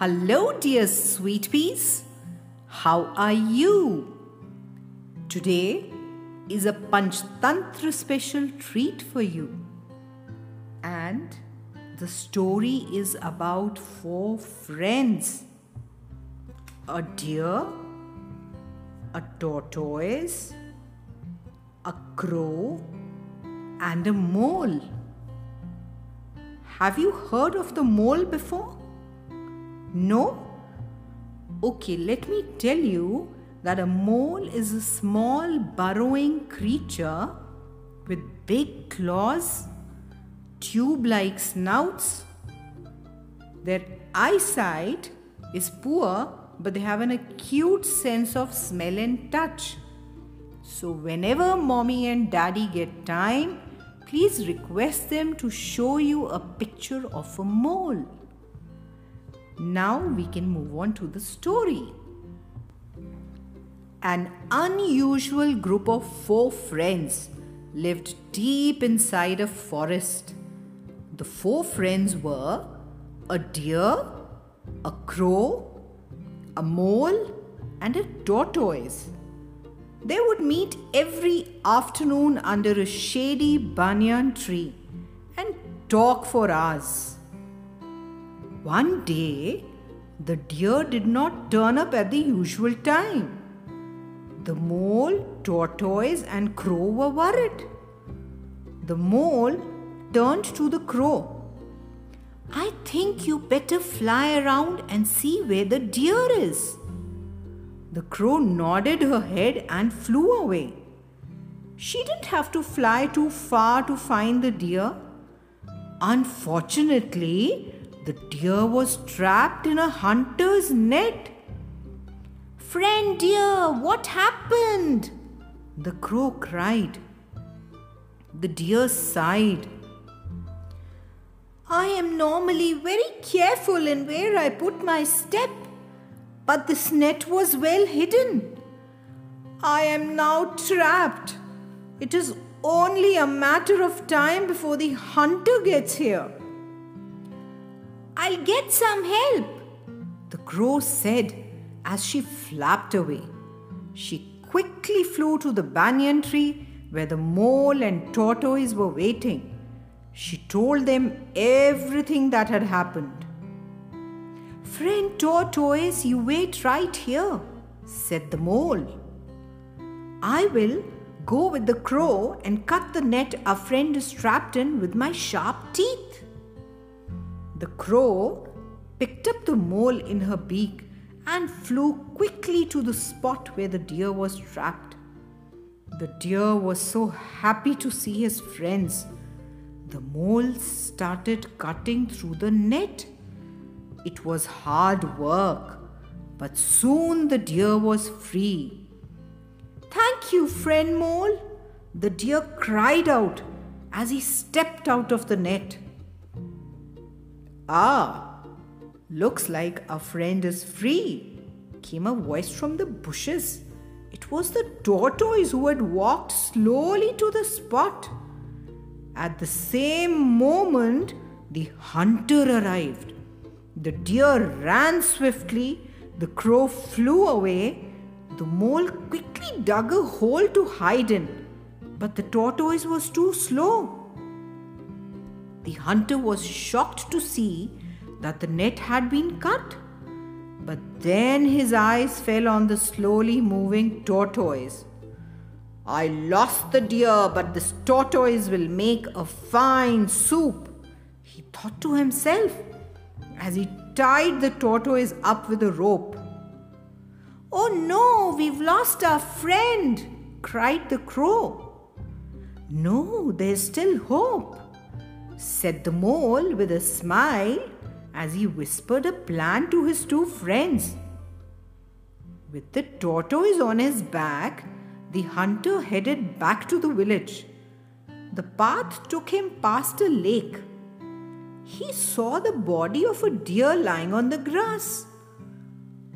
Hello, dear sweet peas. How are you? Today is a Panchtantra special treat for you. And the story is about four friends a deer, a tortoise, a crow, and a mole. Have you heard of the mole before? No? Okay, let me tell you that a mole is a small burrowing creature with big claws, tube like snouts. Their eyesight is poor, but they have an acute sense of smell and touch. So, whenever mommy and daddy get time, please request them to show you a picture of a mole. Now we can move on to the story. An unusual group of four friends lived deep inside a forest. The four friends were a deer, a crow, a mole, and a tortoise. They would meet every afternoon under a shady banyan tree and talk for hours. One day, the deer did not turn up at the usual time. The mole, tortoise, and crow were worried. The mole turned to the crow. I think you better fly around and see where the deer is. The crow nodded her head and flew away. She didn't have to fly too far to find the deer. Unfortunately, the deer was trapped in a hunter's net. Friend deer, what happened? The crow cried. The deer sighed. I am normally very careful in where I put my step, but this net was well hidden. I am now trapped. It is only a matter of time before the hunter gets here. I'll get some help, the crow said as she flapped away. She quickly flew to the banyan tree where the mole and tortoise were waiting. She told them everything that had happened. Friend tortoise, you wait right here, said the mole. I will go with the crow and cut the net our friend is trapped in with my sharp teeth. The crow picked up the mole in her beak and flew quickly to the spot where the deer was trapped. The deer was so happy to see his friends. The mole started cutting through the net. It was hard work, but soon the deer was free. Thank you, friend mole, the deer cried out as he stepped out of the net. Ah, looks like our friend is free, came a voice from the bushes. It was the tortoise who had walked slowly to the spot. At the same moment, the hunter arrived. The deer ran swiftly, the crow flew away, the mole quickly dug a hole to hide in, but the tortoise was too slow. The hunter was shocked to see that the net had been cut. But then his eyes fell on the slowly moving tortoise. I lost the deer, but this tortoise will make a fine soup, he thought to himself as he tied the tortoise up with a rope. Oh no, we've lost our friend, cried the crow. No, there's still hope said the mole with a smile as he whispered a plan to his two friends. With the tortoise on his back, the hunter headed back to the village. The path took him past a lake. He saw the body of a deer lying on the grass.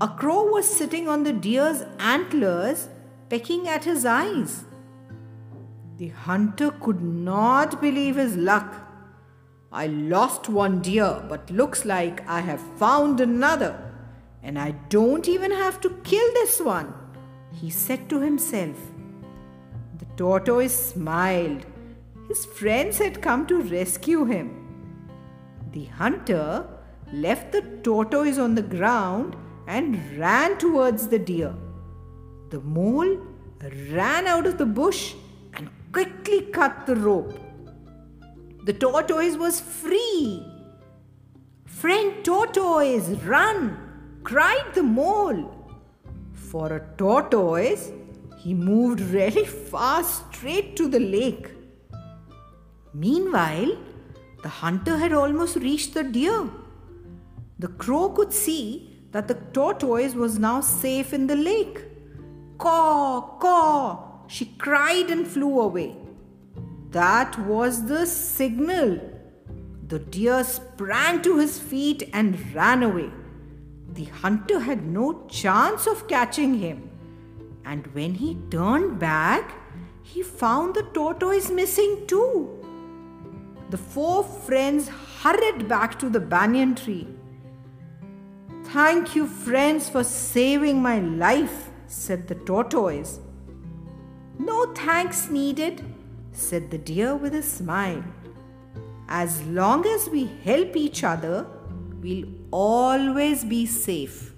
A crow was sitting on the deer's antlers, pecking at his eyes. The hunter could not believe his luck I lost one deer, but looks like I have found another. And I don't even have to kill this one, he said to himself. The tortoise smiled. His friends had come to rescue him. The hunter left the tortoise on the ground and ran towards the deer. The mole ran out of the bush and quickly cut the rope. The tortoise was free. Friend tortoise, run! cried the mole. For a tortoise, he moved really fast straight to the lake. Meanwhile, the hunter had almost reached the deer. The crow could see that the tortoise was now safe in the lake. Caw, caw, she cried and flew away. That was the signal. The deer sprang to his feet and ran away. The hunter had no chance of catching him. And when he turned back, he found the tortoise missing too. The four friends hurried back to the banyan tree. Thank you, friends, for saving my life, said the tortoise. No thanks needed, said the deer with a smile. As long as we help each other, we'll always be safe.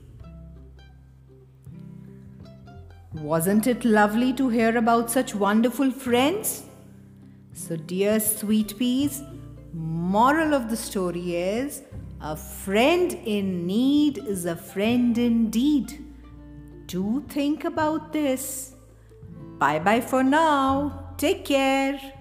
Wasn't it lovely to hear about such wonderful friends? So, dear sweet peas, moral of the story is a friend in need is a friend indeed. Do think about this. Bye bye for now. Take care.